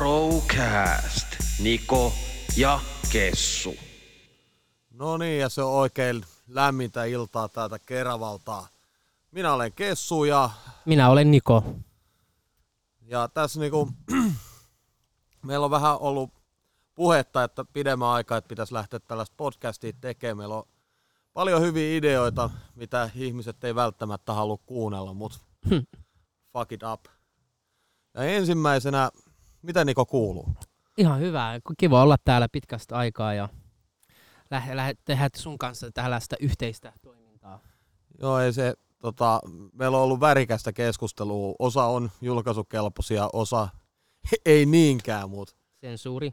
Procast. Niko ja Kessu. No niin, ja se on oikein lämmintä iltaa täältä Keravalta. Minä olen Kessu ja, Minä olen Niko. ja tässä niinku, meillä on vähän ollut puhetta, että pidemmän aikaa, että pitäisi lähteä tällaista podcastia tekemään. Meillä on paljon hyviä ideoita, mitä ihmiset ei välttämättä halua kuunnella, mutta fuck it up. Ja ensimmäisenä, mitä Niko kuuluu? Ihan hyvä. Kiva olla täällä pitkästä aikaa ja lähde, lähde tehdä sun kanssa tällaista yhteistä toimintaa. Joo, ei se, tota, meillä on ollut värikästä keskustelua. Osa on julkaisukelpoisia, osa ei niinkään, mutta Sensuuri.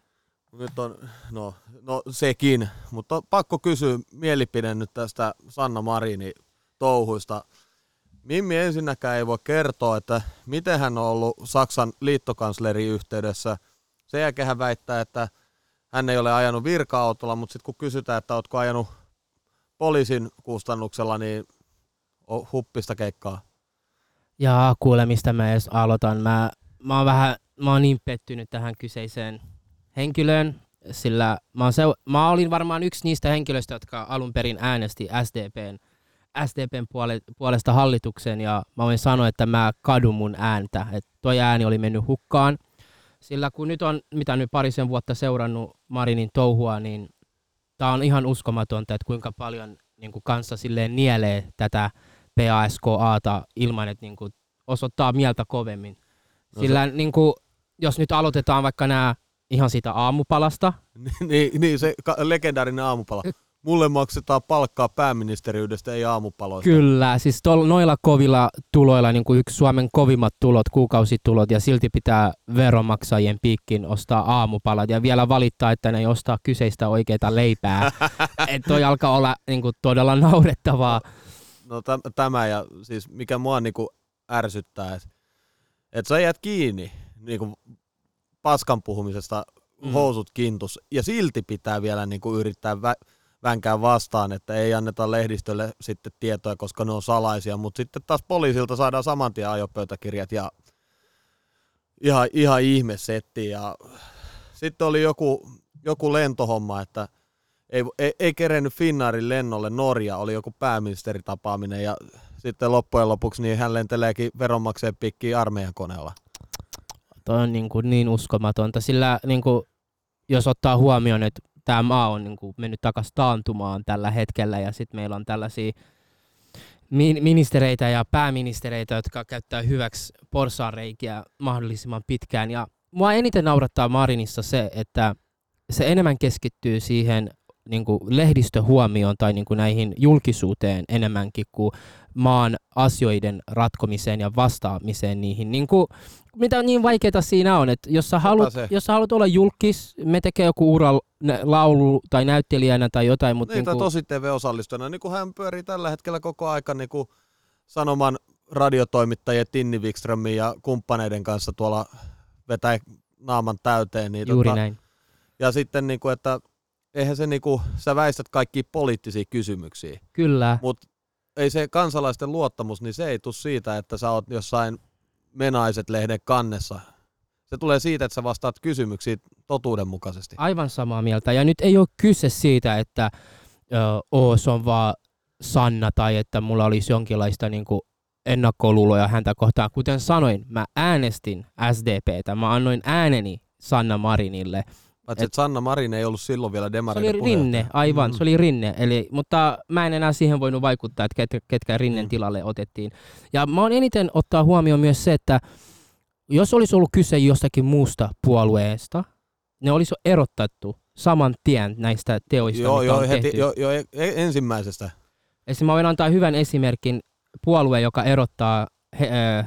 nyt on, no, no sekin. Mutta pakko kysyä mielipide nyt tästä Sanna Marinin touhuista. Mimmi ensinnäkään ei voi kertoa, että miten hän on ollut Saksan liittokanslerin yhteydessä. Sen jälkeen hän väittää, että hän ei ole ajanut virka-autolla, mutta sitten kun kysytään, että oletko ajanut poliisin kustannuksella, niin huppista keikkaa. Ja kuule, mistä mä edes aloitan. Mä, mä, oon vähän, mä oon niin pettynyt tähän kyseiseen henkilöön, sillä mä, seu- mä olin varmaan yksi niistä henkilöistä, jotka alun perin äänesti SDPn, SDPn puole- puolesta hallitukseen, ja mä voin sanoa, että mä kadun mun ääntä. Että toi ääni oli mennyt hukkaan. Sillä kun nyt on, mitä nyt parisen vuotta seurannut Marinin touhua, niin tää on ihan uskomatonta, että kuinka paljon niin kuin kanssa silleen nielee tätä PASKAta ilman, että niin kuin osoittaa mieltä kovemmin. No Sillä niin kuin, jos nyt aloitetaan vaikka nämä ihan siitä aamupalasta, niin, niin, se ka- legendaarinen aamupala. Mulle maksetaan palkkaa pääministeriydestä, ei aamupaloista. Kyllä, siis tol, noilla kovilla tuloilla niin kuin yksi Suomen kovimmat tulot, kuukausitulot, ja silti pitää veronmaksajien piikkin ostaa aamupalat ja vielä valittaa, että ne ei ostaa kyseistä oikeita leipää. Et toi alkaa olla niin kuin, todella naurettavaa. No täm, tämä ja siis mikä mua niinku ärsyttää, että et sä jäät kiinni niinku paskan puhumisesta Mm. housut kintus ja silti pitää vielä niinku yrittää vä- vänkää vastaan, että ei anneta lehdistölle sitten tietoja, koska ne on salaisia, mutta sitten taas poliisilta saadaan saman tien ajopöytäkirjat ja ihan, ihan ihme setti ja sitten oli joku, joku lentohomma, että ei, ei, ei kerennyt Finnaarin lennolle Norja, oli joku pääministeritapaaminen ja sitten loppujen lopuksi niin hän lenteleekin veronmaksajien pikkiin armeijan koneella. Toi on niin, kuin niin uskomatonta, sillä niin kuin, jos ottaa huomioon, että tämä maa on niin kuin, mennyt takaisin taantumaan tällä hetkellä ja sitten meillä on tällaisia min- ministereitä ja pääministereitä, jotka käyttää hyväksi porsaanreikiä mahdollisimman pitkään. Ja mua eniten naurattaa Marinissa se, että se enemmän keskittyy siihen niin kuin lehdistöhuomioon tai niin kuin näihin julkisuuteen enemmänkin kuin maan asioiden ratkomiseen ja vastaamiseen niihin. Niin kuin, mitä niin vaikeaa siinä on, että jos sä, haluat, jos sä haluat olla julkis, me tekee joku ura laulu tai näyttelijänä tai jotain, mutta Niin, tai niinku, tosi TV-osallistujana, niin kuin hän pyörii tällä hetkellä koko aika niin kuin Sanoman radiotoimittajien Tinni Wikströmin ja kumppaneiden kanssa tuolla vetää naaman täyteen. Niin juuri tota, näin. Ja sitten, niin kuin, että eihän se, niin kuin, sä väistät kaikki poliittisia kysymyksiä, Kyllä, mutta ei se kansalaisten luottamus, niin se ei tule siitä, että sä oot jossain Menaiset-lehden kannessa. Se tulee siitä, että sä vastaat kysymyksiin totuudenmukaisesti. aivan samaa mieltä. Ja nyt ei ole kyse siitä, että ö, oo, se on vaan Sanna tai että mulla olisi jonkinlaista niinku ennakkoluuloja häntä kohtaan. Kuten sanoin, mä äänestin SDPtä, mä annoin ääneni Sanna Marinille. Paitsi, että Sanna Marin ei ollut silloin vielä Se demareiden oli puheenjohtaja. Rinne, aivan, Mm. se oli Rinne. Eli, mutta mä en enää siihen voinut vaikuttaa, että ketkä, ketkä Rinnen Mm. tilalle otettiin. Ja mä oon eniten ottaa huomioon myös se, että jos olisi ollut kyse jostakin muusta puolueesta, ne olisi jo erotettu saman tien näistä teoista, Joo, mitä joo, on heti, tehty. jo, jo, e- ensimmäisestä. Esimerkiksi mä voin antaa hyvän esimerkin puolue, joka erottaa he, ö,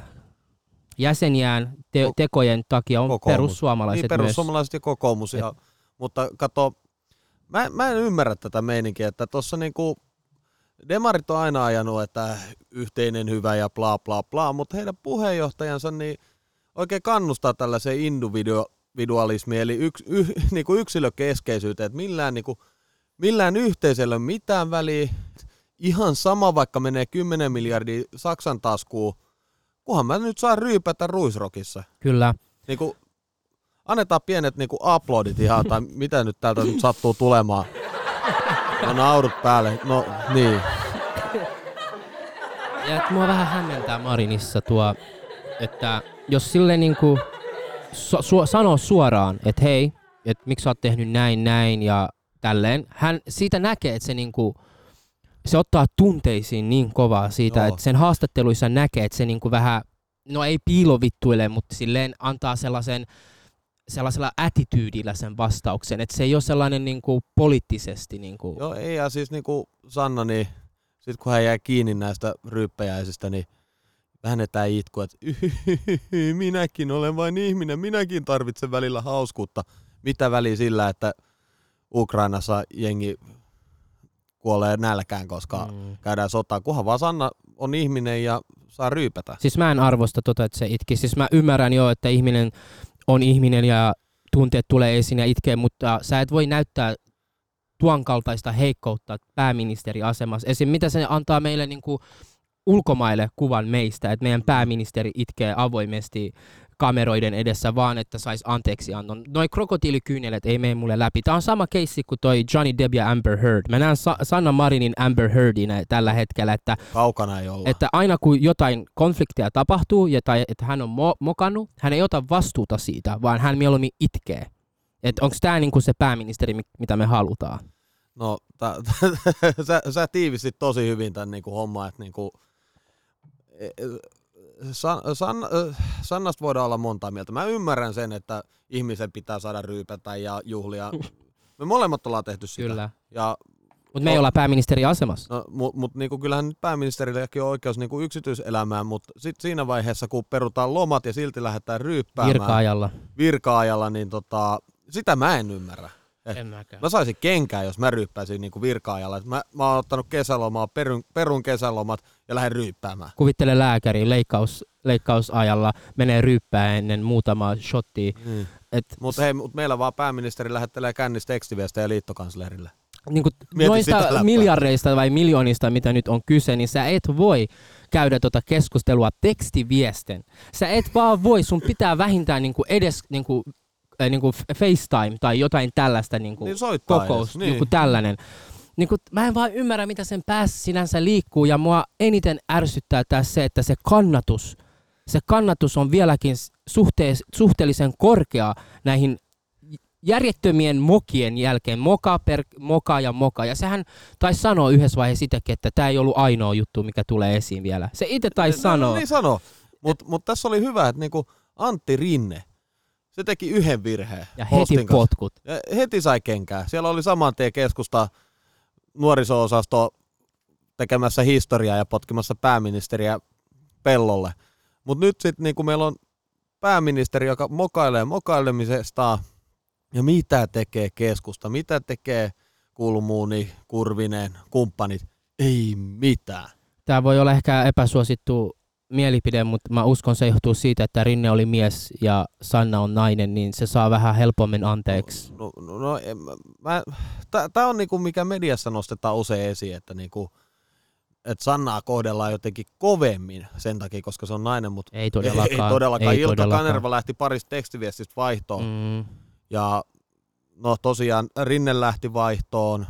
jäseniään te- Ko- tekojen takia on kokoomus. perussuomalaiset Niin, myös. perussuomalaiset ja kokoomus. Ja, mutta kato, mä, mä en ymmärrä tätä meininkiä, että tuossa niinku, demarit on aina ajanut, että yhteinen hyvä ja bla bla bla, mutta heidän puheenjohtajansa niin oikein kannustaa tällaiseen individualismiin, eli yks, y, niinku yksilökeskeisyyteen, että millään, niinku, millään yhteisöllä ei ole mitään väliä, ihan sama vaikka menee 10 miljardia Saksan taskuun, kunhan mä nyt saan ryypätä ruisrokissa. Kyllä. Niinku, annetaan pienet niinku uploadit ihan, tai mitä nyt täältä nyt sattuu tulemaan. No naurut päälle, no niin. Ja että mua vähän hämmentää Marinissa tuo, että jos sille niinku su- su- sanoo suoraan, että hei, että miksi sä oot tehnyt näin, näin ja tälleen, hän siitä näkee, että se niinku, se ottaa tunteisiin niin kovaa siitä, Joo. että sen haastatteluissa näkee, että se niinku vähän, no ei piilovittuile, mutta silleen antaa sellaisen, sellaisella ätityydillä sen vastauksen, että se ei ole sellainen niinku poliittisesti niinku, Joo, ei, ja siis niinku Sanna, niin sit kun hän jäi kiinni näistä ryyppäjäisistä, niin väännetään itku, että minäkin olen vain ihminen, minäkin tarvitsen välillä hauskuutta. Mitä väliä sillä, että Ukrainassa jengi kuolee nälkään, koska mm. Käydään sotaa, kunhan vaan Sanna on ihminen ja saa ryypätä. Siis mä en arvosta tota, että se itki. Siis mä ymmärrän jo, että ihminen on ihminen ja tunteet tulee esiin ja itkee, mutta sä et voi näyttää tuon kaltaista heikkoutta pääministeriasemassa. Esim. mitä se antaa meille niin kuin ulkomaille kuvan meistä, että meidän pääministeri itkee avoimesti kameroiden edessä vaan, että sais anteeksi annon. Noi krokotiilikyynelet ei mene mulle läpi. Tämä on sama keissi kuin toi Johnny Depp ja Amber Heard. Mä näen Sa- Sanna Marinin Amber Heardina tällä hetkellä, että Kaukana ei olla. että aina kun jotain konfliktia tapahtuu ja tai että hän on mo- mokannut, hän ei ota vastuuta siitä, vaan hän mieluummin itkee. Että onko tämä niinku se pääministeri, mi- mitä me halutaan? No, tä, sä, sä tiivistit tosi hyvin tämän niinku homman, että niinku, e- e- San, San, Sannasta voidaan olla monta mieltä. Mä ymmärrän sen, että ihmisen pitää saada ryypätä ja juhlia. Me molemmat ollaan tehty sitä. Kyllä. Ja, Mutta me ei olla pääministeri asemassa. no, mut, mut niinku, kyllähän nyt pääministerilläkin on oikeus niinku yksityiselämään, mutta sit siinä vaiheessa, kun perutaan lomat ja silti lähdetään ryyppäämään Virkaajalla. virka-ajalla, niin tota, sitä mä en ymmärrä. En mäkään. Mä saisin kenkää, jos mä ryyppäisin niinku virka-ajalla. Et Mä, mä oon ottanut kesälomaa, perun, perun kesälomat ja lähden ryyppäämään. Kuvittele lääkäri leikkaus, leikkausajalla, menee ryyppää ennen muutamaa shottia. Mm. Et, Mutta hei, mut meillä vaan pääministeri lähettelee kännistä tekstiviestejä liittokanslerille. Mieti sitä noista miljardeista vai miljoonista, mitä nyt on kyse, niin sä et voi käydä tota keskustelua tekstiviestin. Sä et vaan voi, sun pitää vähintään niinku edes niinku, äh, niinku FaceTime tai jotain tällaista niinku Niin kokous, niin. niinku tällainen. Niinku, mä en vaan ymmärrä, mitä sen päässä sinänsä liikkuu, ja mua eniten ärsyttää tässä se, että se kannatus, se kannatus on vieläkin suhtees, suhteellisen korkea näihin järjettömien mokien jälkeen, moka per moka ja moka. Ja sehän taisi sanoa yhdessä vaiheessa itsekin, että tämä ei ollut ainoa juttu, mikä tulee esiin vielä. Se itse taisi No, sanoa. Niin sano. Mutta mut tässä oli hyvä, että niinku Antti Rinne, se teki yhden virheen. Ja heti kanssa. potkut. Ja heti sai kenkää. Siellä oli saman tien keskusta nuoriso-osasto tekemässä historiaa ja potkimassa pääministeriä pellolle. Mutta nyt sitten niinku meillä on pääministeri, joka mokailee mokailemisesta. Ja mitä tekee keskusta? Mitä tekee Kulmuuni, Kurvinen, kumppanit? Ei mitään. Tämä voi olla ehkä epäsuosittu mielipide, mutta mä uskon se johtuu siitä, että Rinne oli mies ja Sanna on nainen, niin se saa vähän helpommin anteeksi. No, no, no en, mä, mä, tää on niinku mikä mediassa nostetaan usein esiin, että niinku, että Sannaa kohdellaan jotenkin kovemmin sen takia, koska se on nainen, mutta Ei todellakaan. ei, ei todellakaan. Ei Ilkka todellakaan. Kanerva lähti parista tekstiviestistä vaihtoon Mm. ja no tosiaan Rinne lähti vaihtoon,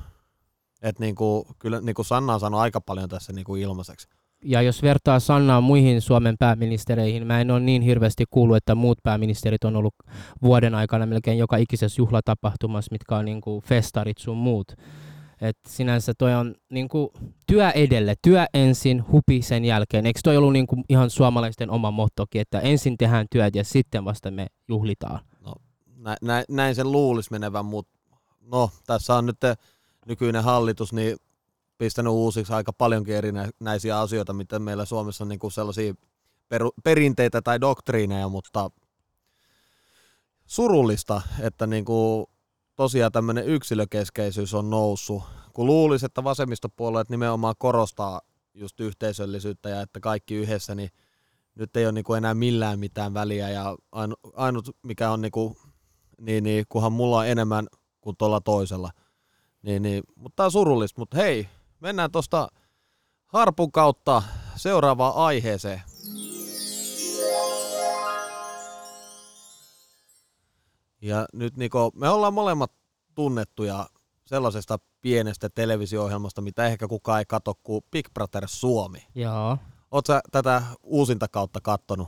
että niinku, kyllä niinku Sanna on saanut aika paljon tässä niinku ilmaiseksi. Ja jos vertaa Sannaa muihin Suomen pääministereihin, mä en ole niin hirveästi kuullut, että muut pääministerit on ollut vuoden aikana melkein joka ikisessä juhlatapahtumassa, mitkä on niinku festarit sun muut. Et sinänsä toi on niinku työ edelle, työ ensin, hupi sen jälkeen. Eikö toi ollut niinku ihan suomalaisten oma mottokin, että ensin tehdään työt ja sitten vasta me juhlitaan? Nä, nä, näin sen luulisi menevän, mutta no tässä on nyt nykyinen hallitus niin pistänyt uusiksi aika paljonkin erinäisiä asioita, mitä meillä Suomessa on niin kuin sellaisia peru, perinteitä tai doktriineja, mutta surullista, että niin kuin tosiaan tämmöinen yksilökeskeisyys on noussut, kun luulisi, että vasemmistopuolueet nimenomaan korostaa just yhteisöllisyyttä ja että kaikki yhdessä, niin nyt ei ole niin kuin enää millään mitään väliä ja ainut, mikä on niin kuin, niin, niin kunhan mulla on enemmän kuin tuolla toisella. Niin, niin, mutta tää on surullista, mutta hei, mennään tuosta harpun kautta seuraavaan aiheeseen. Ja nyt niinku, me ollaan molemmat tunnettuja sellaisesta pienestä televisio-ohjelmasta, mitä ehkä kukaan ei katso kuin Big Brother Suomi. Joo. Oletko tätä uusinta kautta kattonut?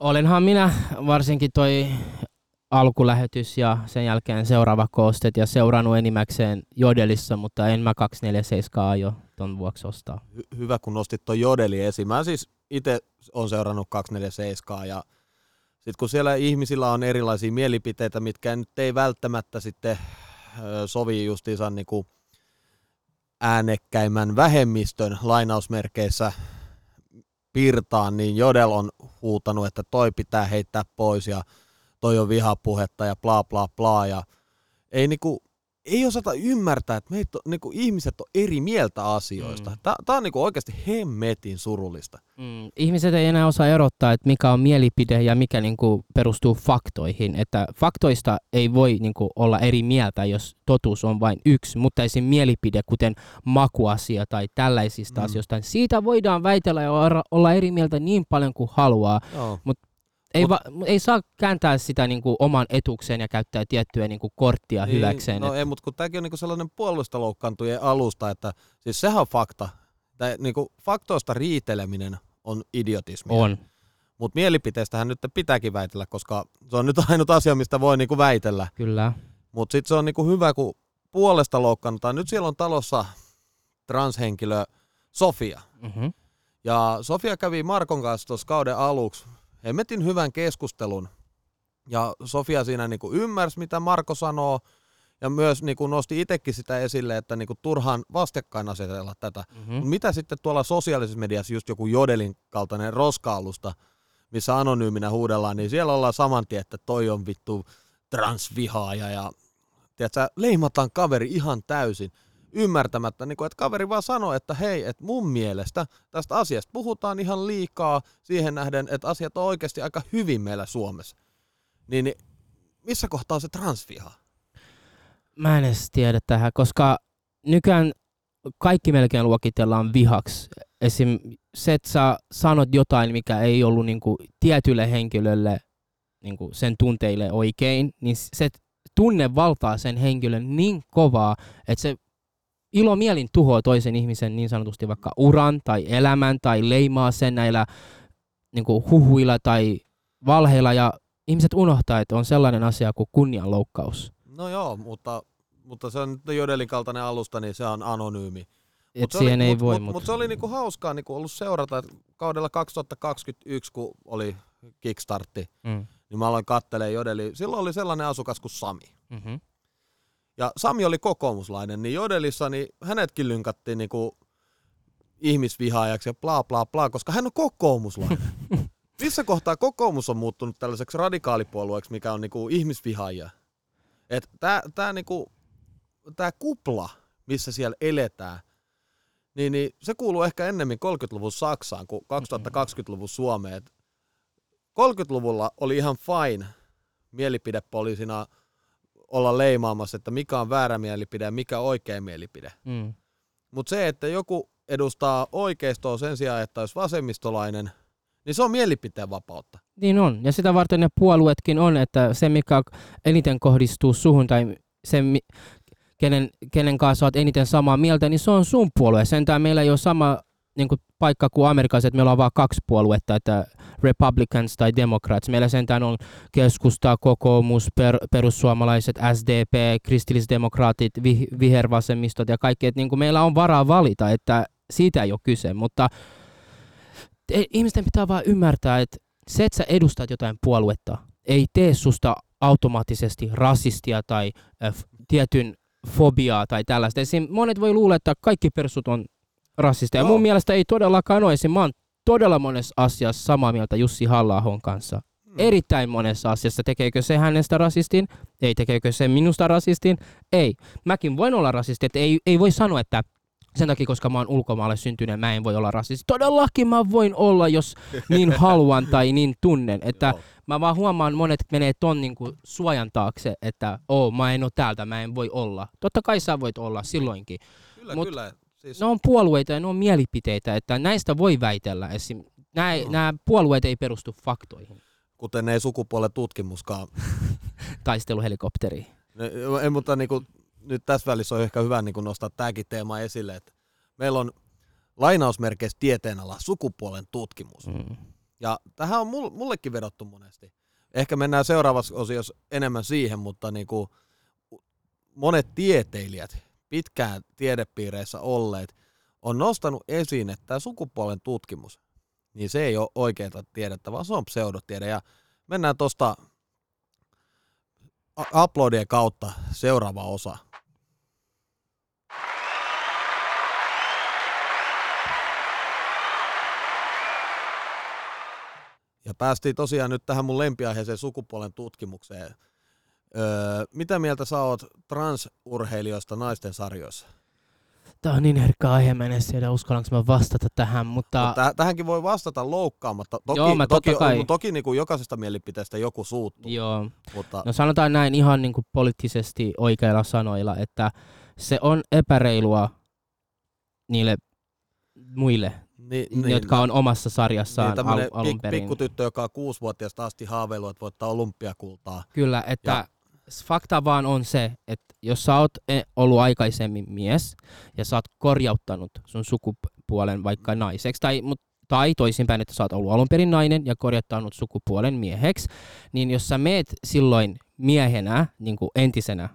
Olenhan minä varsinkin toi alkulähetys ja sen jälkeen seuraava koostet ja seurannut enimmäkseen Jodelissa, mutta en mä 247 aio ton vuoksi ostaa. Hy- hyvä, kun nostit tuon Jodeli esiin. Mä siis itse on seurannut 247 ja sitten kun siellä ihmisillä on erilaisia mielipiteitä, mitkä nyt ei välttämättä sitten sovi justiinsa niinku äänekkäimmän vähemmistön lainausmerkeissä pirtaan, niin Jodel on huutanut, että toi pitää heittää pois ja toi on vihapuhetta ja bla bla bla ja ei niinku, ei osata ymmärtää, että meitä on, niinku, ihmiset on eri mieltä asioista. Mm. Tämä on niinku oikeasti hemmetin surullista. Mm, ihmiset ei enää osaa erottaa, että mikä on mielipide ja mikä niinku perustuu faktoihin. Että faktoista ei voi niinku olla eri mieltä, jos totuus on vain yksi, mutta esim. mielipide, kuten makuasia tai tällaisista Mm. asioista, niin siitä voidaan väitellä ja olla- eri mieltä niin paljon kuin haluaa. Joo. Ei, Mut- va, ei saa kääntää sitä niinku oman etukseen ja käyttää tiettyä niinku korttia Niin, hyväkseen. No ei, mutta kun tämäkin on niinku sellainen puolusta loukkaantujen alusta, että siis sehän on fakta. Tää, niinku, faktoista riiteleminen on idiotismia. on. Mutta mielipiteestähän nyt pitääkin väitellä, koska se on nyt ainut asia, mistä voi niinku väitellä. Kyllä. Mutta sitten se on niinku hyvä, kun puolesta loukkaannutaan. Nyt siellä on talossa transhenkilö Sofia. Mm-hmm. Ja Sofia kävi Markon kanssa tuossa kauden aluksi hemmetin hyvän keskustelun. Ja Sofia siinä niinku ymmärsi, mitä Marko sanoo, ja myös niinku nosti itsekin sitä esille, että niinku turhaan vastakkain asetella tätä. Mm-hmm. Mut Mitä sitten tuolla sosiaalisessa mediassa, just joku Jodelin kaltainen roska-alusta, missä anonyyminä huudellaan, niin siellä ollaan saman tien, että toi on vittu transvihaaja ja tiedätkö, leimataan kaveri ihan täysin ymmärtämättä, niin kuin, että kaveri vaan sanoo, että hei, että mun mielestä tästä asiasta puhutaan ihan liikaa siihen nähden, että asiat on oikeasti aika hyvin meillä Suomessa. Niin, niin missä kohtaa se transviha? Mä en edes tiedä tähän, koska nykyään kaikki melkein luokitellaan vihaksi. Esim. se, että sä sanot jotain, mikä ei ollut niinku tietylle henkilölle niinku sen tunteille oikein, niin se tunne valtaa sen henkilön niin kovaa, että se ilomielin tuhoaa toisen ihmisen niin sanotusti vaikka uran tai elämän tai leimaa sen näillä niinku huhuilla tai valheilla ja ihmiset unohtaa, että on sellainen asia kuin kunnianloukkaus. No joo, mutta, mutta se on Jodelin kaltainen alusta, niin se on anonyymi. Et se siihen oli, ei mut, voi, mut, mutta mut se oli niinku hauskaa niinku ollut seurata, että kaudella 2021, kun oli Kickstartti, mm. niin mä aloin kattelee Jodeli. Silloin oli sellainen asukas kuin Sami. mm-hmm. Ja Sami oli kokoomuslainen, niin Jodelissa niin hänetkin lynkattiin niinku ihmisvihaajaksi ja bla bla bla, koska hän on kokoomuslainen. Missä kohtaa kokoomus on muuttunut tällaiseksi radikaalipuolueeksi, mikä on niinku ihmisvihaajia? Et tää, tää, niinku, tää kupla, missä siellä eletään, niin, niin se kuuluu ehkä ennemmin 30-luvun Saksaan kuin 2020-luvun Suomeen. Et 30-luvulla oli ihan fine mielipidepoliisina olla leimaamassa, että mikä on väärä mielipide ja mikä oikea mielipide. mm. Mutta se, että joku edustaa oikeistoa sen sijaan, että olisi vasemmistolainen, niin se on mielipiteen vapautta. Niin on. Ja sitä varten ne puolueetkin on, että se mikä eniten kohdistuu suhun tai se, kenen, kenen kanssa olet eniten samaa mieltä, niin se on sun puolue. Sentään meillä ei ole sama niin kuin paikka kuin Amerikassa, että meillä on vain kaksi puoluetta, että Republicans tai Democrats. Meillä sentään on keskusta, kokoomus, per, perussuomalaiset, SDP, kristillisdemokraatit, vi, vihervasemmistot ja kaikki. Että niin kuin meillä on varaa valita, että siitä ei ole kyse, mutta e- ihmisten pitää vaan ymmärtää, että se, että sä edustat jotain puoluetta, ei tee susta automaattisesti rasistia tai äh, tietyn fobiaa tai tällaista. Esim. monet voi luulla, että kaikki persut on rasisteja. Joo. Mun mielestä ei todellakaan ole. Mä oon todella monessa asiassa samaa mieltä Jussi halla kanssa. Hmm. Erittäin monessa asiassa. Tekeekö se hänestä rasistin? Ei. Tekeekö se minusta rasistin? Ei. Mäkin voin olla rasisti. Että ei, ei voi sanoa, että sen takia, koska mä oon ulkomaalle syntynyt, mä en voi olla rasisti. Todellakin mä voin olla, jos niin haluan tai niin tunnen. Että Joo. mä vaan huomaan, monet menee ton niinku suojan taakse, että oo, mä en oo täältä, mä en voi olla. Totta kai sä voit olla silloinkin. Kyllä, Mut- kyllä. Siis, Ne on puolueita ja ne on mielipiteitä, että näistä voi väitellä. Esim. Nämä, Joo. nämä puolueet ei perustu faktoihin. kuten ei sukupuolen tutkimuskaan. taisteluhelikopteri. No, ei, mutta niin kuin, nyt tässä välissä on ehkä hyvä niin kuin nostaa tämäkin teema esille, että meillä on lainausmerkeissä tieteenala sukupuolen tutkimus. Mm. Ja tähän on mullekin vedottu monesti. Ehkä mennään seuraavassa osiossa enemmän siihen, mutta niin kuin monet tieteilijät, pitkään tiedepiireissä olleet, on nostanut esiin, että tämä sukupuolen tutkimus, niin se ei ole oikeaa tiedettä, vaan se on pseudotiede. Ja mennään tuosta uploadien kautta seuraava osa. Ja päästiin tosiaan nyt tähän mun lempiaiheeseen sukupuolen tutkimukseen. Öö, mitä mieltä sä oot transurheilijoista naisten sarjoissa? Tämä on niin herkkä aihe, mä en edes tiedä uskallanko mä vastata tähän, mutta... No, täh- tähänkin voi vastata loukkaamatta. Toki, Joo, mä toki, kai. toki niin kuin jokaisesta mielipiteestä joku suuttuu. Joo. Mutta... No sanotaan näin ihan niin kuin poliittisesti oikeilla sanoilla, että se on epäreilua niille muille, niin, niin, jotka on omassa sarjassaan niin, al- alun pik- perin. pikkutyttö, joka on kuusivuotiaasta asti haaveilu, että voittaa olympiakultaa. Kyllä, että Ja- fakta vaan on se, että jos sä oot e- ollut aikaisemmin mies ja sä oot korjauttanut sun sukupuolen vaikka naiseksi, tai, mut, tai toisinpäin, että sä oot ollut alun perin nainen ja korjattanut sukupuolen mieheksi, niin jos sä meet silloin miehenä, niin kuin entisenä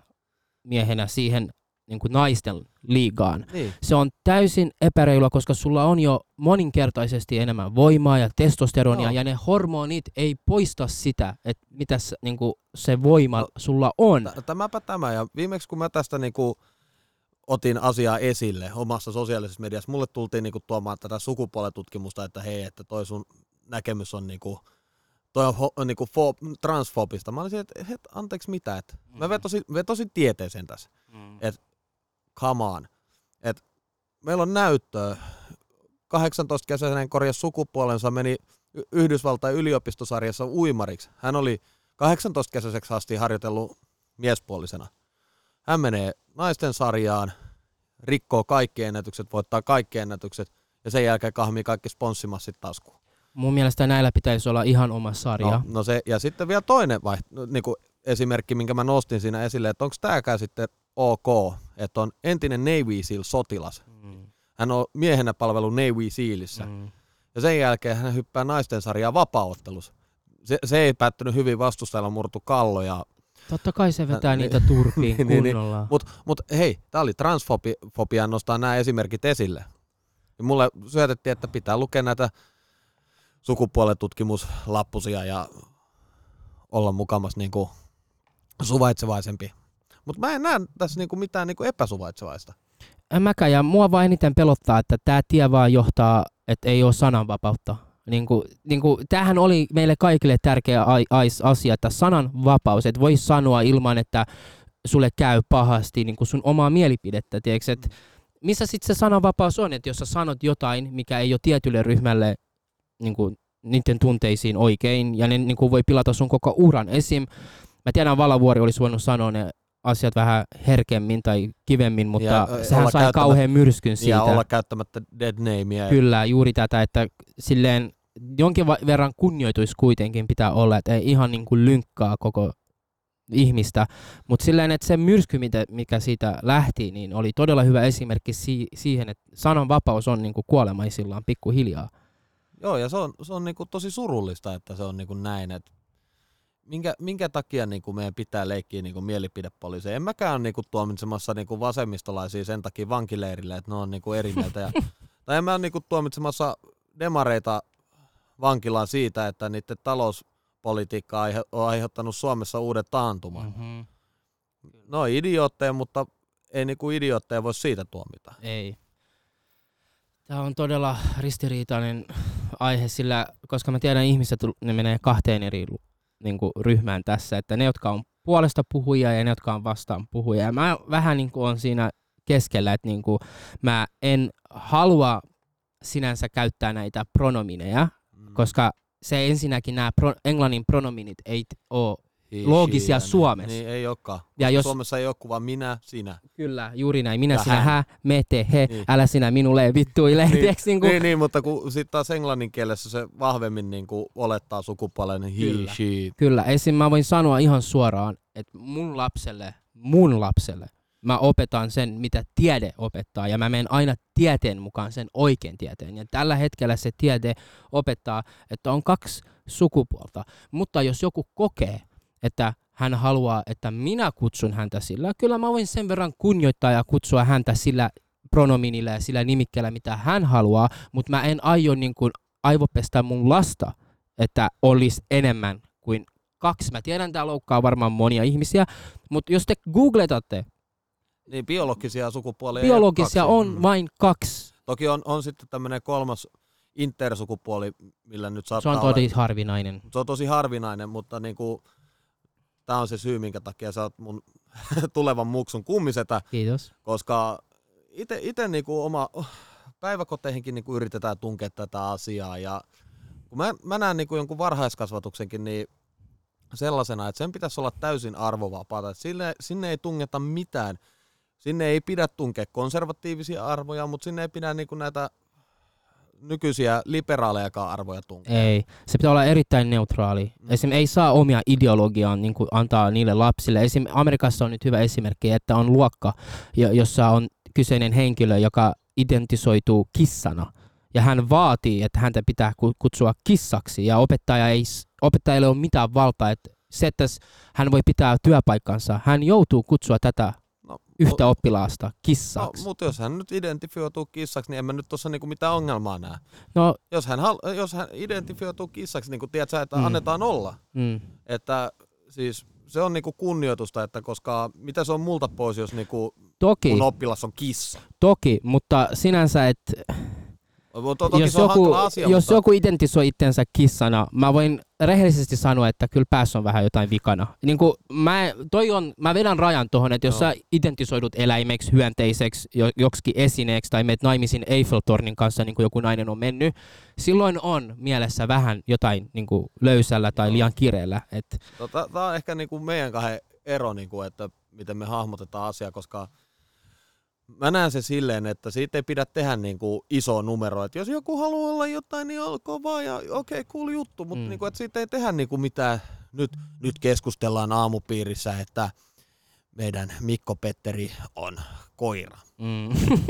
miehenä siihen niin kuin naisten liigaan, Niin. se on täysin epäreilua, koska sulla on jo moninkertaisesti enemmän voimaa ja testosteronia, Joo. ja ne hormonit ei poista sitä, että mitä se, niin kuin se voima No, sulla on. Tämäpä tämä. Ja viimeksi kun mä tästä niinku otin asiaa esille omassa sosiaalisessa mediassa, mulle tultiin niinku tuomaan tätä sukupuoletutkimusta, että hei, että toi sun näkemys on niinku, toi on ho, niinku fo, transfobista. Mä olisin, että het, anteeksi mitä, että mä vetosin, vetosin tieteeseen tässä. Come on. Et meillä on näyttöä. 18-kesäinen korjas sukupuolensa, meni Yhdysvaltain yliopistosarjassa uimariksi. Hän oli 18-kesäiseksi asti harjoitellut miespuolisena. Hän menee naisten sarjaan, rikkoo kaikki ennätykset, voittaa kaikki ennätykset ja sen jälkeen kahmii kaikki sponssimassit taskuun. Mun mielestä näillä pitäisi olla ihan oma sarja. No, no se, ja sitten vielä toinen vaiht- niin kuin esimerkki, minkä mä nostin siinä esille, että onko tämäkään sitten ok, että on entinen Navy SEAL-sotilas. Mm. Hän on miehenä palvelu Navy SEALissä. Mm. Ja sen jälkeen hän hyppää naisten sarjaa vapaaottelussa. Se, se ei päättynyt hyvin, vastustajalla murtu kallo. Ja, Totta kai se vetää Ä, niitä turpiin niin, niin, niin. kunnolla. mut, mut hei, tää oli transfobia nostaa nämä esimerkit esille. Ja mulle syötettiin, että pitää lukea näitä sukupuoletutkimuslappusia ja olla mukamas niinku suvaitsevaisempi. Mutta mä en näe tässä niinku mitään niinku epäsuvaitsevaista. En mäkään, ja mua vaan eniten pelottaa, että tämä tie vaan johtaa, että ei ole sananvapautta. Niin kuin, niin kuin, tämähän oli meille kaikille tärkeä asia, että sananvapaus, että voi sanoa ilman, että sulle käy pahasti niin kuin sun omaa mielipidettä. Tiedätkö, että missä sitten se sananvapaus on, että jos sä sanot jotain, mikä ei ole tietylle ryhmälle niin kuin, niiden tunteisiin oikein, ja ne niin kuin, voi pilata sun koko uran. Esim. Mä tiedän, Valavuori olisi voinut sanoa ne asiat vähän herkemmin tai kivemmin, mutta Ja, sehän sai kauhean myrskyn siitä. Ja olla käyttämättä dead namea. Kyllä, juuri tätä, että silleen jonkin verran kunnioitus kuitenkin pitää olla, että ei ihan niin kuin lynkkaa koko ihmistä, mutta silleen, että se myrsky, mitä, mikä siitä lähti, niin oli todella hyvä esimerkki si- siihen, että sananvapaus on niin kuin kuolemaisillaan pikkuhiljaa. Joo, ja se on, se on niinku tosi surullista, että se on niinku näin. Et minkä, minkä takia niinku meidän pitää leikkiä niinku mielipidepoliiseja? En mäkään ole niinku tuomitsemassa niinku vasemmistolaisia sen takia vankileirille, että ne on niinku eri mieltä. Ja, tai en mä ole niinku tuomitsemassa demareita vankilaan siitä, että niiden talouspolitiikka on aiheuttanut Suomessa uuden taantuman. Mm. Mm-hmm. No idiootteja, mutta ei niinku idiootteja voi siitä tuomita. Ei. Tämä on todella ristiriitainen aihe, sillä koska mä tiedän ihmiset, ne menee kahteen eri niin kuin, ryhmään tässä, että ne, jotka on puolesta puhujia ja ne, jotka on vastaan puhujia. Ja mä vähän niin kuin, on siinä keskellä, että niin kuin, mä en halua sinänsä käyttää näitä pronomineja, Mm. koska se ensinnäkin nämä pro, englannin pronominit ei ole loogisia. Suomessa. Niin ei olekaan. Ja jos- Suomessa ei ole kuva minä, sinä. Kyllä, juuri näin. Minä, Ja sinä, hän. hä, me, te, he, Niin. älä sinä minulle vittuile. Niin, Tiedätkö, niin kuin, Niin, niin, mutta kun sitten taas englannin kielessä se vahvemmin niin kuin olettaa sukupuolen he, Kyllä. she. Kyllä, esim. mä voin sanoa ihan suoraan, että mun lapselle, mun lapselle, mä opetan sen, mitä tiede opettaa, ja mä menen aina tieteen mukaan, sen oikein tieteen. Ja tällä hetkellä se tiede opettaa, että on kaksi sukupuolta. Mutta jos joku kokee, että hän haluaa, että minä kutsun häntä sillä, kyllä mä voin sen verran kunnioittaa ja kutsua häntä sillä pronominilla ja sillä nimikkeellä, mitä hän haluaa, mutta mä en aio niin kuin aivopestä mun lasta, että olisi enemmän kuin kaksi. Mä tiedän, tämä loukkaa varmaan monia ihmisiä, mutta jos te googletatte, Niin biologisia sukupuolia. biologisia on. Mm. vain kaksi. Toki on, on sitten tämmöinen kolmas intersukupuoli, millä nyt Se saattaa on olla. tosi harvinainen. Se on tosi harvinainen, mutta niinku, tämä on se syy, minkä takia sä oot mun tulevan muksun kummisetä, Kiitos. koska itse niinku oma päiväkoteihinkin niinku yritetään tunkea tätä asiaa ja kun mä, mä näen niinku jonkun varhaiskasvatuksenkin niin sellaisena, että sen pitäisi olla täysin arvovapaata. Että Sille, sinne ei tungeta mitään. Sinne ei pidä tunkea konservatiivisia arvoja, mutta sinne ei pidä niinku näitä nykyisiä liberaalejakaan arvoja tunkea. Ei. Se pitää olla erittäin neutraali. Mm. Esim. ei saa omia ideologiaa niin kuin antaa niille lapsille. Esim. Amerikassa on nyt hyvä esimerkki, että on luokka, jo- jossa on kyseinen henkilö, joka identisoituu kissana. Ja hän vaatii, että häntä pitää ku- kutsua kissaksi. Ja opettaja ei, s- opettajille ole mitään valtaa. Että se, että hän voi pitää työpaikkansa, hän joutuu kutsua tätä No, yhtä oppilaasta No, kissaksi. mutta jos hän nyt identifioituu kissaksi, niin en mä nyt tuossa niinku mitään ongelmaa näe. No, Jos hän, hal- jos hän identifioituu kissaksi, niin kuin tiedät sä, että Mm. annetaan olla. mm. Että siis se on niinku kunnioitusta, että koska mitä se on multa pois, jos niinku toki, mun oppilas on kissa. toki, mutta sinänsä, että Mutta toki jos se on joku, asia, jos mutta joku identisoi itsensä kissana, mä voin rehellisesti sanoa, että kyllä päässä on vähän jotain vikana. Niin kuin mä, toi on, mä vedän rajan tuohon, että jos Joo. sä identisoidut eläimeksi, hyönteiseksi, jo, joksikin esineeksi tai meet naimisiin Eiffeltornin kanssa, niin kuin joku nainen on mennyt, silloin on mielessä vähän jotain niin kuin löysällä tai Joo. liian kireellä. Et, tota, tämä on ehkä niinku meidän kahden ero, niinku, että miten me hahmotetaan asia, koska mä näen se silleen, että siitä ei pidä tehdä niinku iso numero. Että jos joku haluaa olla jotain, niin olkoon vaan ja okei, okay, cool juttu, mutta Mm. mm. niinku, että siitä ei tehdä niinku mitään. Nyt, nyt keskustellaan aamupiirissä, että meidän Mikko Petteri on koira. mm.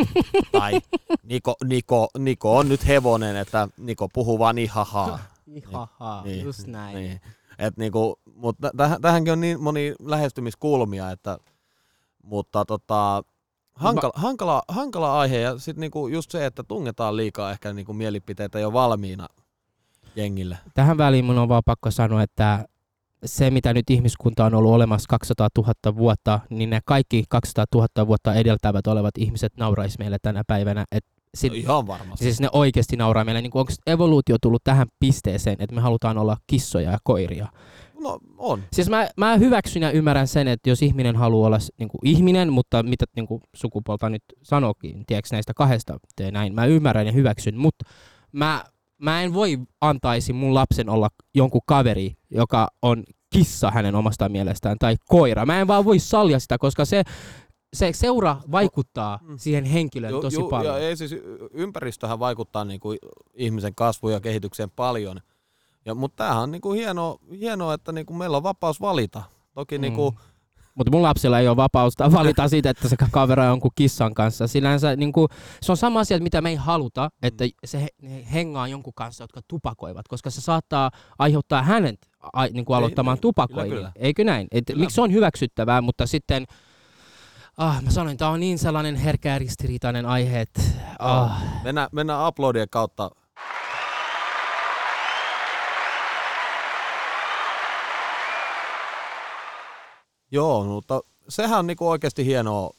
Tai Niko, Niko, Niko on nyt hevonen, että Niko puhuu vaan ihahaa. Ihaha, Niin, just näin. Niin. Et niinku, mutta täh, tähänkin on niin moni lähestymiskulmia, että, mutta tota, hankala, hankala, hankala aihe ja sitten niinku just se, että tungetaan liikaa ehkä niinku mielipiteitä jo valmiina jengille. Tähän väliin mun on vaan pakko sanoa, että se mitä nyt ihmiskunta on ollut olemassa 200 000 vuotta, niin ne kaikki 200 000 vuotta edeltävät olevat ihmiset naurais meille tänä päivänä. Et sit, No ihan varmasti. siis ne oikeasti nauraa meille. Niin onko evoluutio tullut tähän pisteeseen, että me halutaan olla kissoja ja koiria? No on. Siis mä, mä hyväksyn ja ymmärrän sen, että jos ihminen haluaa olla s- niinku ihminen, mutta mitä niinku sukupuolta nyt sanokin, tiedätkö näistä kahdesta tee näin, mä ymmärrän ja hyväksyn, mutta mä, mä en voi antaisi mun lapsen olla jonkun kaveri, joka on kissa hänen omasta mielestään, tai koira. Mä en vaan voi sallia sitä, koska se, se seura vaikuttaa Mm. siihen henkilöön tosi ju- paljon. Ja ei siis ympäristöhän vaikuttaa niinku ihmisen kasvuun ja kehitykseen paljon. Ja, mutta tämähän on niinku hienoa, hienoa, että niinku meillä on vapaus valita. Toki Mm. niinku, Mutta mun lapsella ei ole vapausta valita siitä, että se kaveraa jonkun kissan kanssa. Sinänsä niin kuin, se on sama asia, mitä me ei haluta, että se he- hengaa jonkun kanssa, jotka tupakoivat, koska se saattaa aiheuttaa hänet a, niin kuin aloittamaan niin, tupakoinnin. kyllä, kyllä. Eikö näin? Et Kyllä. miksi se on hyväksyttävää, mutta sitten... Ah, mä sanoin, tämä on niin sellainen herkä ja ristiriitainen aihe, että... Ah, mennään, mennään uploadien kautta Joo, mutta sehän on niinku oikeasti hienoa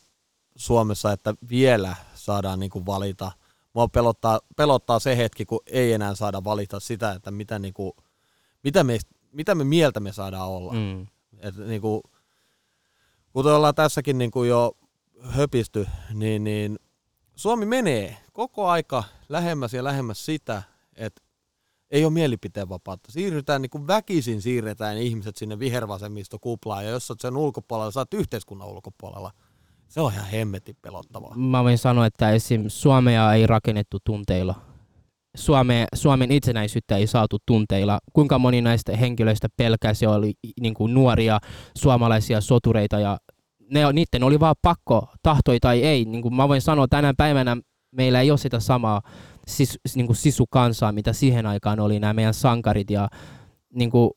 Suomessa, että vielä saadaan niinku valita. Mua pelottaa, pelottaa se hetki, kun ei enää saada valita sitä, että mitä, niinku, mitä, me, mitä me mieltä me saadaan olla. mm, Et niinku, kuten ollaan tässäkin niinku jo höpisty, niin, niin Suomi menee koko aika lähemmäs ja lähemmäs sitä, että ei ole mielipiteenvapautta. Siirrytään niin kuin väkisin siirretään ihmiset sinne vihervasemmistokuplaan, ja jos olet sen ulkopuolella, oot yhteiskunnan ulkopuolella. Se on ihan hemmetin pelottavaa. mä voin sanoa, että esim. Suomea ei rakennettu tunteilla. Suome, Suomen itsenäisyyttä ei saatu tunteilla. Kuinka moni näistä henkilöistä pelkäsi oli niin kuin nuoria suomalaisia sotureita ja ne, niiden oli vaan pakko, tahtoi tai ei. Niin kuin mä voin sanoa, tänä päivänä meillä ei ole sitä samaa sis, niin kuin sisukansaa, mitä siihen aikaan oli nämä meidän sankarit. Ja, niin kuin,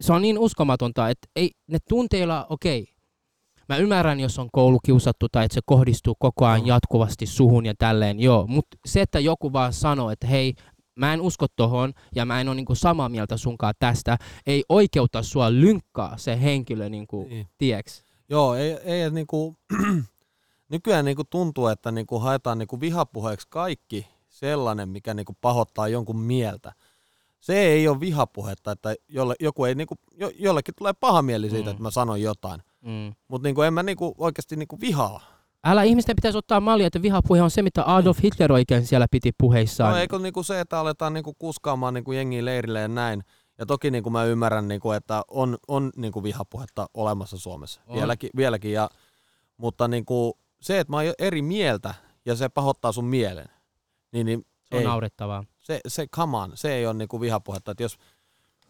se on niin uskomatonta, että ei, ne tunteilla, okei, okay, Mä ymmärrän, jos on koulukiusattu tai että se kohdistuu koko ajan jatkuvasti suhun ja tälleen, joo. Mutta se, että joku vaan sanoo, että hei, mä en usko tohon ja mä en ole niinku samaa mieltä sunkaan tästä, ei oikeuta sua lynkkaa se henkilö, niinku, niin. tieks? Joo, ei, ei niinku, nykyään niinku tuntuu, että niinku haetaan niinku vihapuheeksi kaikki sellainen, mikä niinku pahoittaa jonkun mieltä. Se ei ole vihapuhetta, että jolle, joku ei niinku, jo, jollekin tulee paha mieli siitä, mm. että mä sanon jotain. Mm. Mutta niinku, en mä niinku oikeasti niinku vihaa. Älä ihmisten pitäisi ottaa mallia, että vihapuhe on se, mitä Adolf Hitler oikein siellä piti puheissaan. No eikö niinku se, että aletaan niinku kuskaamaan niinku jengiä leirille ja näin. Ja toki niinku mä ymmärrän, niinku, että on, on niinku vihapuhetta olemassa Suomessa on. vieläkin. vieläkin ja, mutta niinku, se, että mä oon eri mieltä ja se pahoittaa sun mielen, niin, niin se on ei, naurettavaa. Se, se, come on, se ei ole niinku vihapuhetta. Et jos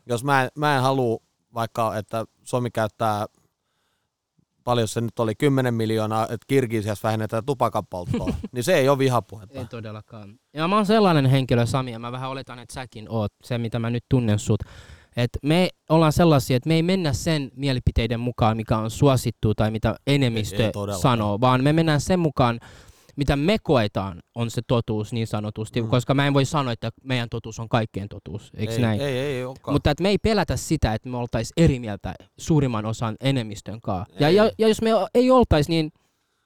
jos mä en, mä en halua vaikka, että Suomi käyttää paljon se nyt oli, 10 miljoonaa, että Kirgisiassa vähennetään tupakan polttoa, niin se ei ole vihapuhetta. Ei todellakaan. Ja mä oon sellainen henkilö, Sami, ja mä vähän oletan, että säkin oot, se mitä mä nyt tunnen sut. Et me ollaan sellaisia, että me ei mennä sen mielipiteiden mukaan, mikä on suosittu tai mitä enemmistö ei, ei sanoo, vaan me mennään sen mukaan, mitä me koetaan, on se totuus niin sanotusti, mm. koska mä en voi sanoa, että meidän totuus on kaikkien totuus, eikö ei, näin? Ei, ei, ei Mutta että me ei pelätä sitä, että me oltaisiin eri mieltä suurimman osan enemmistön kanssa. Ja, ja, ja jos me ei oltaisi, niin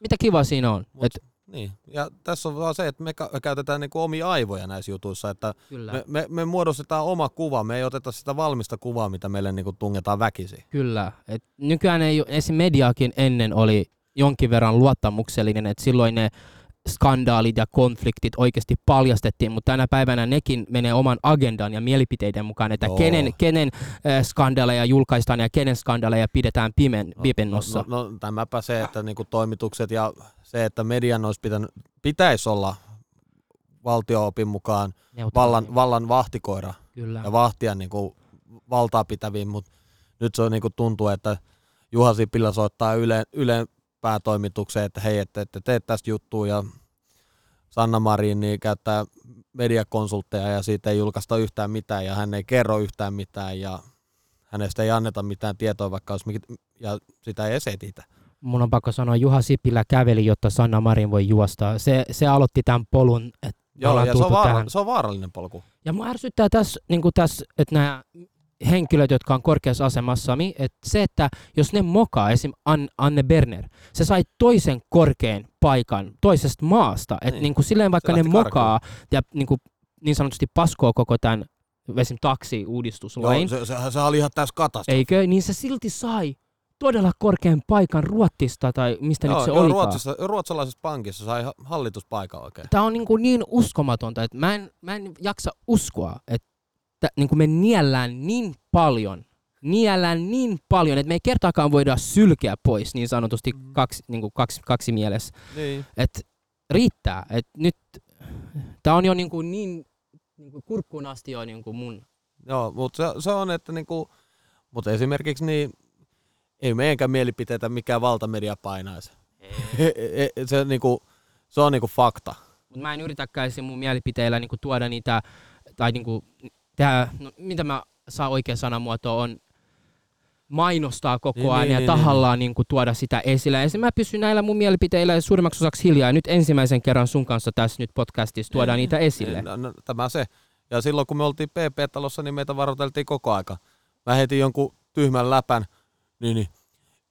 mitä kiva siinä on? Mut, Et, niin, ja tässä on vaan se, että me käytetään niinku omia aivoja näissä jutuissa, että Kyllä. Me, me, me muodostetaan oma kuva, me ei oteta sitä valmista kuvaa, mitä meille niinku tungetaan väkisin. Kyllä, Et nykyään ei, esim. mediakin ennen oli jonkin verran luottamuksellinen, että silloin ne skandaalit ja konfliktit oikeasti paljastettiin, mutta tänä päivänä nekin menee oman agendan ja mielipiteiden mukaan, että kenen, kenen äh, skandaaleja julkaistaan ja kenen skandaaleja pidetään pimen, no, pimennossa. No, no, no tämäpä se, että niinku toimitukset ja se, että median olisi pitänyt, pitäisi olla valtioopin mukaan vallan, vallan vahtikoira Kyllä. ja vahtia niinku valtaa pitäviin, mutta nyt se on niinku tuntuu, että Juha Sipilä soittaa Yle, Yle päätoimitukseen, että hei, että, että teet tästä juttua ja Sanna Marin niin käyttää mediakonsultteja ja siitä ei julkaista yhtään mitään ja hän ei kerro yhtään mitään ja hänestä ei anneta mitään tietoa, vaikka olisi mikä, ja sitä ei esetitä. Mun on pakko sanoa, Juha Sipilä käveli, jotta Sanna Marin voi juosta. Se, se aloitti tämän polun, että Joo, ja se on, vaara, se on vaarallinen polku. Ja mua ärsyttää tässä, niin tässä että nämä henkilöt, jotka on korkeassa asemassa, että se, että jos ne mokaa, esim. Anne Berner, se sai toisen korkean paikan toisesta maasta, että niin. niin kuin silleen vaikka ne mokaa ja niin, kuin, niin sanotusti paskoo koko tämän esim. taksi-uudistuslain. Joo, se, se, se oli ihan tässä katastrofi. Eikö? Niin se silti sai todella korkean paikan Ruottista tai mistä joo, nyt se oli. Ruotsissa, ruotsalaisessa pankissa sai hallituspaikan oikein. Tämä on niin, kuin niin uskomatonta, että mä en, mä en jaksa uskoa, että niin kuin me niellään niin paljon, niellään niin paljon, että me ei kertaakaan voida sylkeä pois niin sanotusti mm. kaksi, niin kuin kaksi, kaksi mielessä. Niin. Et riittää. Et nyt tämä on jo niin, kuin niin, niin kuin kurkkuun asti jo niin kuin mun. Joo, mutta se, se on, että niin kuin, mutta esimerkiksi niin, ei meidänkään mielipiteitä mikään valtamedia painaisi. se, niin kuin, se on niin kuin fakta. Mut mä en yritäkään mun mielipiteillä niin kuin tuoda niitä, tai niin kuin, tehdä, no, mitä mä saa oikea sanamuoto on mainostaa koko niin, ajan niin, ja niin, tahallaan niin. Niin kuin, tuoda sitä esille. Ja mä pysyn näillä mun mielipiteillä suurimmaksi osaksi hiljaa. Ja nyt ensimmäisen kerran sun kanssa tässä nyt podcastissa tuodaan niin, niitä esille. Niin, no, no, tämä se. Ja silloin kun me oltiin PP-talossa, niin meitä varoiteltiin koko aika. Mä heitin jonkun tyhmän läpän, niin, niin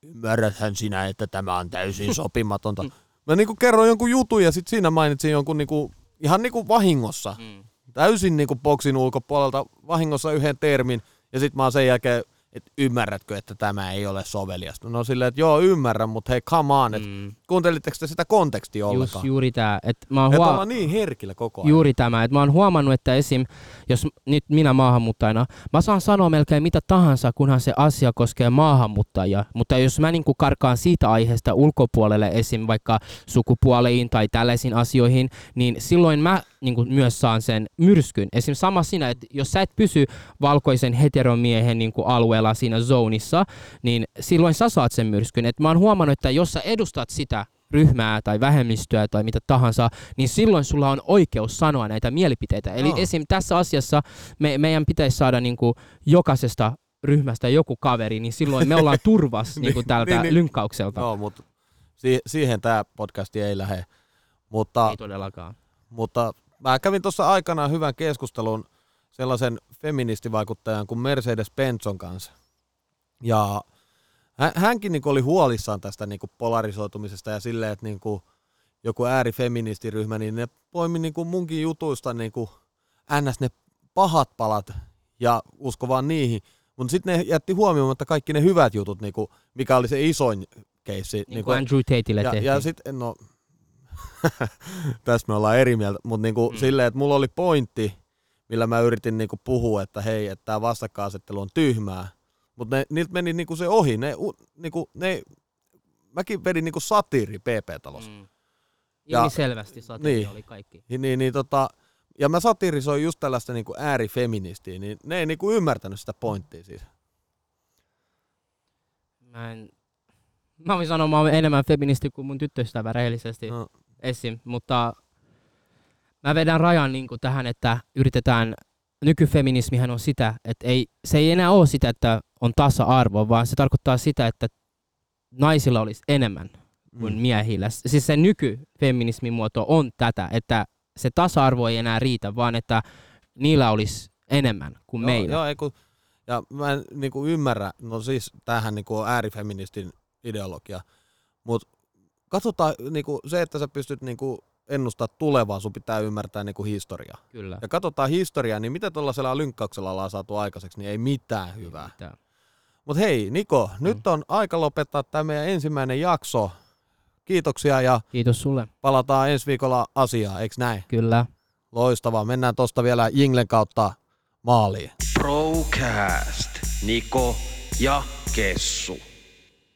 ymmärräthän sinä, että tämä on täysin sopimatonta. Mä niin kuin kerroin jonkun jutun ja sitten siinä mainitsin jonkun niin kuin, ihan niin kuin vahingossa. Mm täysin niin kuin boksin ulkopuolelta vahingossa yhden termin, ja sitten mä oon sen jälkeen, että ymmärrätkö, että tämä ei ole soveliasta. No silleen, että joo, ymmärrän, mutta hei, come on, että mm. Kuuntelitteko te sitä kontekstia Just ollenkaan? juuri tämä, että mä oon Että huo- ollaan niin herkillä koko ajan. Juuri tämä, että mä oon huomannut, että esim. jos nyt minä maahanmuuttajana, mä saan sanoa melkein mitä tahansa, kunhan se asia koskee maahanmuuttajia. Mutta jos mä niinku karkaan siitä aiheesta ulkopuolelle esim. vaikka sukupuoleihin tai tällaisiin asioihin, niin silloin mä niinku myös saan sen myrskyn. Esim. sama siinä, että jos sä et pysy valkoisen heteromiehen niinku alueella siinä zonissa, niin silloin sä saat sen myrskyn. Et mä oon huomannut, että jos sä edustat sitä ryhmää tai vähemmistöä tai mitä tahansa, niin silloin sulla on oikeus sanoa näitä mielipiteitä. Eli Aa. esim. tässä asiassa me, meidän pitäisi saada niinku jokaisesta ryhmästä joku kaveri, niin silloin me ollaan turvas niinku tältä niin, niin. lynkkaukselta. No, mutta si- siihen tämä podcasti ei lähde. Mutta, Ei todellakaan. mutta mä kävin tuossa aikanaan hyvän keskustelun sellaisen feministivaikuttajan kuin Mercedes Benson kanssa. Ja hä- hänkin niinku oli huolissaan tästä niinku polarisoitumisesta ja silleen, että niinku joku äärifeministiryhmä, niin ne poimi niinku munkin jutuista niinku ns. ne pahat palat ja usko vaan niihin. Mutta sitten ne jätti huomioimatta kaikki ne hyvät jutut, niinku, mikä oli se isoin keissi. Niin kuin Andrew Tateille ja, tehtiin. ja sitten, no, tästä me ollaan eri mieltä, mutta niinku Mm. mm. silleen, että mulla oli pointti, millä mä yritin niinku puhua, että hei, että tämä vastakkainasettelu on tyhmää. Mutta niiltä meni niinku se ohi. Ne, u, niinku, ne, mäkin vedin niinku satiiri PP-talossa. Mm. Ja- Ilmiselvästi satiiri niin. oli kaikki. Niin, niin, niin, tota, ja mä satirisoin just tällaista niinku äärifeministiä, niin ne ei niinku ymmärtänyt sitä pointtia siis. Mä en... Mä voin sanoa, mä oon enemmän feministi kuin mun tyttöystävä rehellisesti No, esim. Mutta mä vedän rajan niin kuin tähän, että yritetään, nykyfeminismihän on sitä, että ei, se ei enää ole sitä, että on tasa-arvo, vaan se tarkoittaa sitä, että naisilla olisi enemmän kuin mm. miehillä. Siis se nykyfeminismin muoto on tätä, että se tasa-arvo ei enää riitä, vaan että niillä olisi enemmän kuin meillä. Joo, ei kun, ja mä en niinku ymmärrä, no siis tämähän niinku on äärifeministin ideologia, mutta katsotaan niinku, se, että sä pystyt niinku ennustaa tulevaa, sun pitää ymmärtää niinku historiaa. Kyllä. Ja katsotaan historiaa, niin mitä tuollaisella lynkkauksella ollaan saatu aikaiseksi, niin ei mitään hyvää. Mitä? Mutta hei Niko, mm. nyt on aika lopettaa tämä meidän ensimmäinen jakso. Kiitoksia ja Kiitos sulle. palataan ensi viikolla asiaan, eikö näin? Kyllä. Loistavaa. Mennään tosta vielä Jinglen kautta maaliin. Procast. Niko ja Kessu.